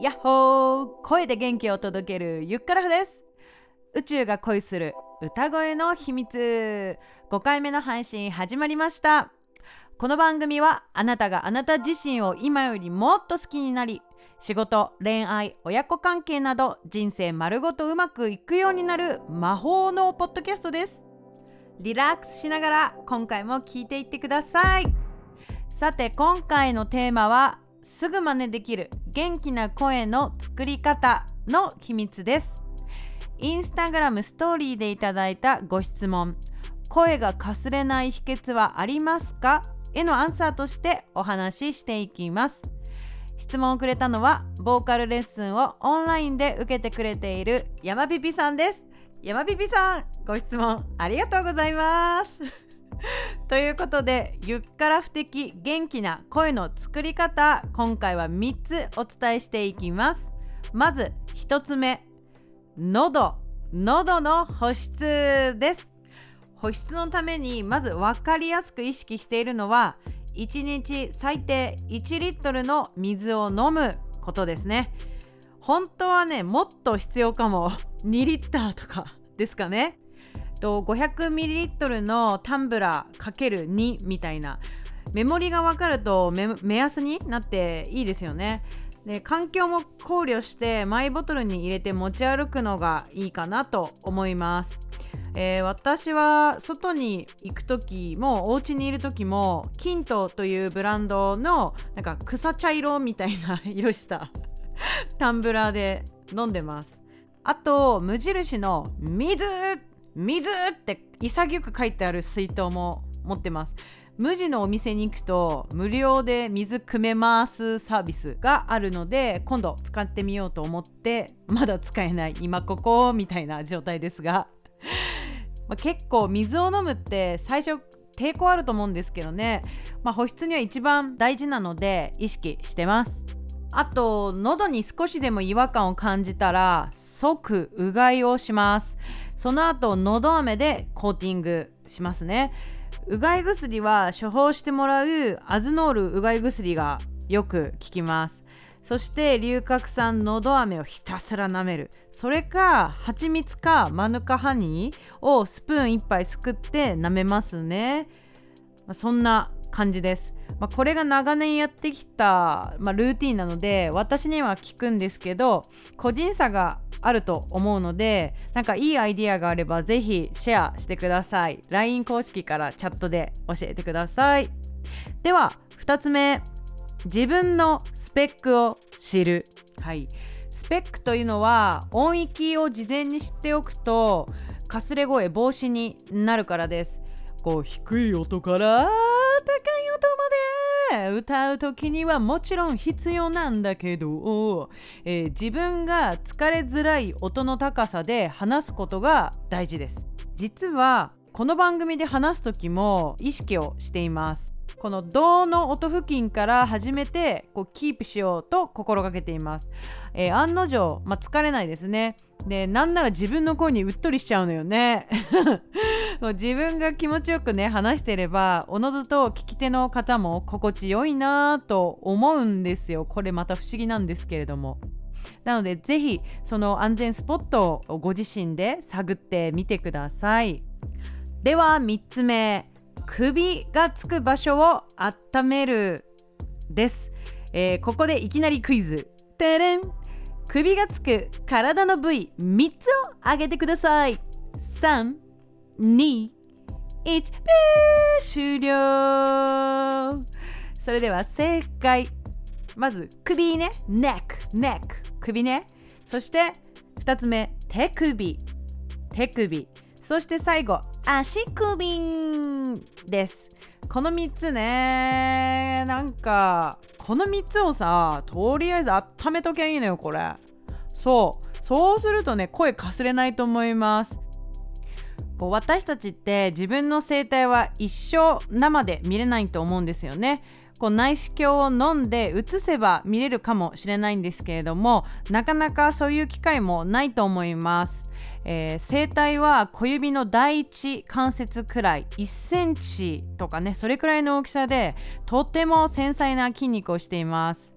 やっほー声で元気を届けるゆっからふです。宇宙が恋する歌声の秘密。5回目の配信始まりました。この番組はあなたがあなた自身を今よりもっと好きになり仕事恋愛親子関係など人生丸ごとうまくいくようになる魔法のポッドキャストです。リラックスしながら今回も聞いていってください。さて今回のテーマはすぐ真似できる元気な声の作り方の秘密です。インスタグラムストーリーでいただいたご質問。声がかすれない秘訣はありますか？へのアンサーとしてお話ししていきます。質問をくれたのはボーカルレッスンをオンラインで受けてくれている山ピピさんです。山ピピさんご質問ありがとうございます。ということでゆっから不適元気な声の作り方今回は3つお伝えしていきます。まず1つ目喉。喉の保湿です。保湿のためにまず分かりやすく意識しているのは1日最低1リットルの水を飲むことですね。本当はねもっと必要かも。2リッターとかですかね。と 500ml のタンブラー ×2 みたいな。メモリが分かると目安になっていいですよね。で環境も考慮してマイボトルに入れて持ち歩くのがいいかなと思います、えー、私は外に行く時もお家にいる時もキントというブランドのなんか草茶色みたいな 色したタンブラーで飲んでます。あと無印の水水って潔く書いてある水筒も持ってます。無地のお店に行くと無料で水汲めますサービスがあるので今度使ってみようと思ってまだ使えない今ここみたいな状態ですが ま結構水を飲むって最初抵抗あると思うんですけどね、まあ、保湿には一番大事なので意識してます。あと喉に少しでも違和感を感じたら即うがいをします。その後のど飴でコーティングしますね。うがい薬は処方してもらうアズノールうがい薬がよく効きます。そして龍角散のど飴をひたすら舐める。それか蜂蜜かマヌカハニーをスプーン1杯すくって舐めますね、そんな感じです、まあ、これが長年やってきた、まあ、ルーティンなので私には効くんですけど個人差があると思うのでなんかいいアイディアがあればぜひシェアしてください。LINE 公式からチャットで教えてください。では2つ目。自分のスペックを知る。はい。スペックというのは音域を事前に知っておくとかすれ声防止になるからです。こう低い音から高い音まで。歌う時にはもちろん必要なんだけど、えー、自分が疲れづらい音の高さで話すことが大事です。実はこの番組で話す時も意識をしています。この銅の音付近から始めてこうキープしようと心がけています、えー、案の定、まあ、疲れないですね。でなんなら自分の声にうっとりしちゃうのよね。自分が気持ちよくね話してればおのずと聞き手の方も心地よいなと思うんですよ。これまた不思議なんですけれども。なのでぜひその安全スポットをご自身で探ってみてください。では3つ目首がつく場所を温めるです、えー、ここでいきなりクイズ。てれん。首がつく体の部位3つを挙げてください。3 2 1終了。それでは正解。まず首ね。ネックネック首ね。そして2つ目手首。手首。そして最後足首です。この3つね。なんかこの3つをさとりあえず温めときゃいいのよこれ。そう。そうするとね声かすれないと思います。こう私たちって自分の生態は一生生で見れないと思うんですよね。こう内視鏡を飲んで移せば見れるかもしれないんですけれどもなかなかそういう機会もないと思います。えー、声帯は小指の第一関節くらい1センチとかねそれくらいの大きさでとっても繊細な筋肉をしています。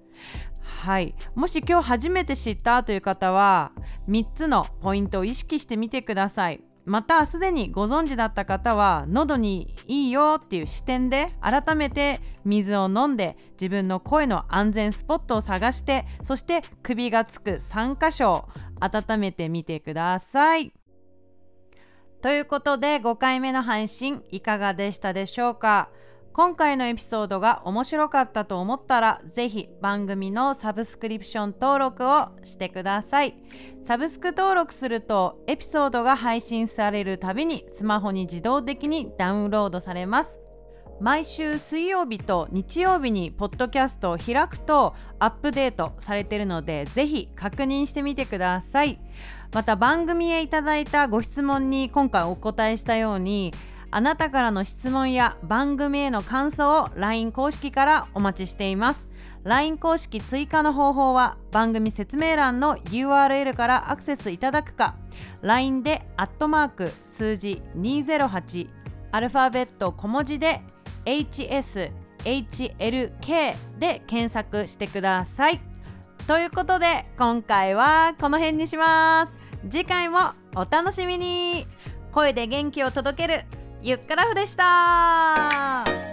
はい。もし今日初めて知ったという方は3つのポイントを意識してみてください。またすでにご存知だった方は喉にいいよっていう視点で改めて水を飲んで自分の声の安全スポットを探してそして首がつく3箇所温めてみてください。ということで5回目の配信いかがでしたでしょうか？今回のエピソードが面白かったと思ったらぜひ番組のサブスクリプション登録をしてください。サブスク登録するとエピソードが配信されるたびにスマホに自動的にダウンロードされます。毎週水曜日と日曜日にポッドキャストを開くとアップデートされているのでぜひ確認してみてください。また番組へいただいたご質問に今回お答えしたようにあなたからの質問や番組への感想を LINE 公式からお待ちしています。LINE 公式追加の方法は番組説明欄の URL からアクセスいただくか。LINE でアットマーク数字208アルファベット小文字で HSHLK で検索してください。ということで今回はこの辺にします。次回もお楽しみに。声で元気を届ける。ゆっくらふでした。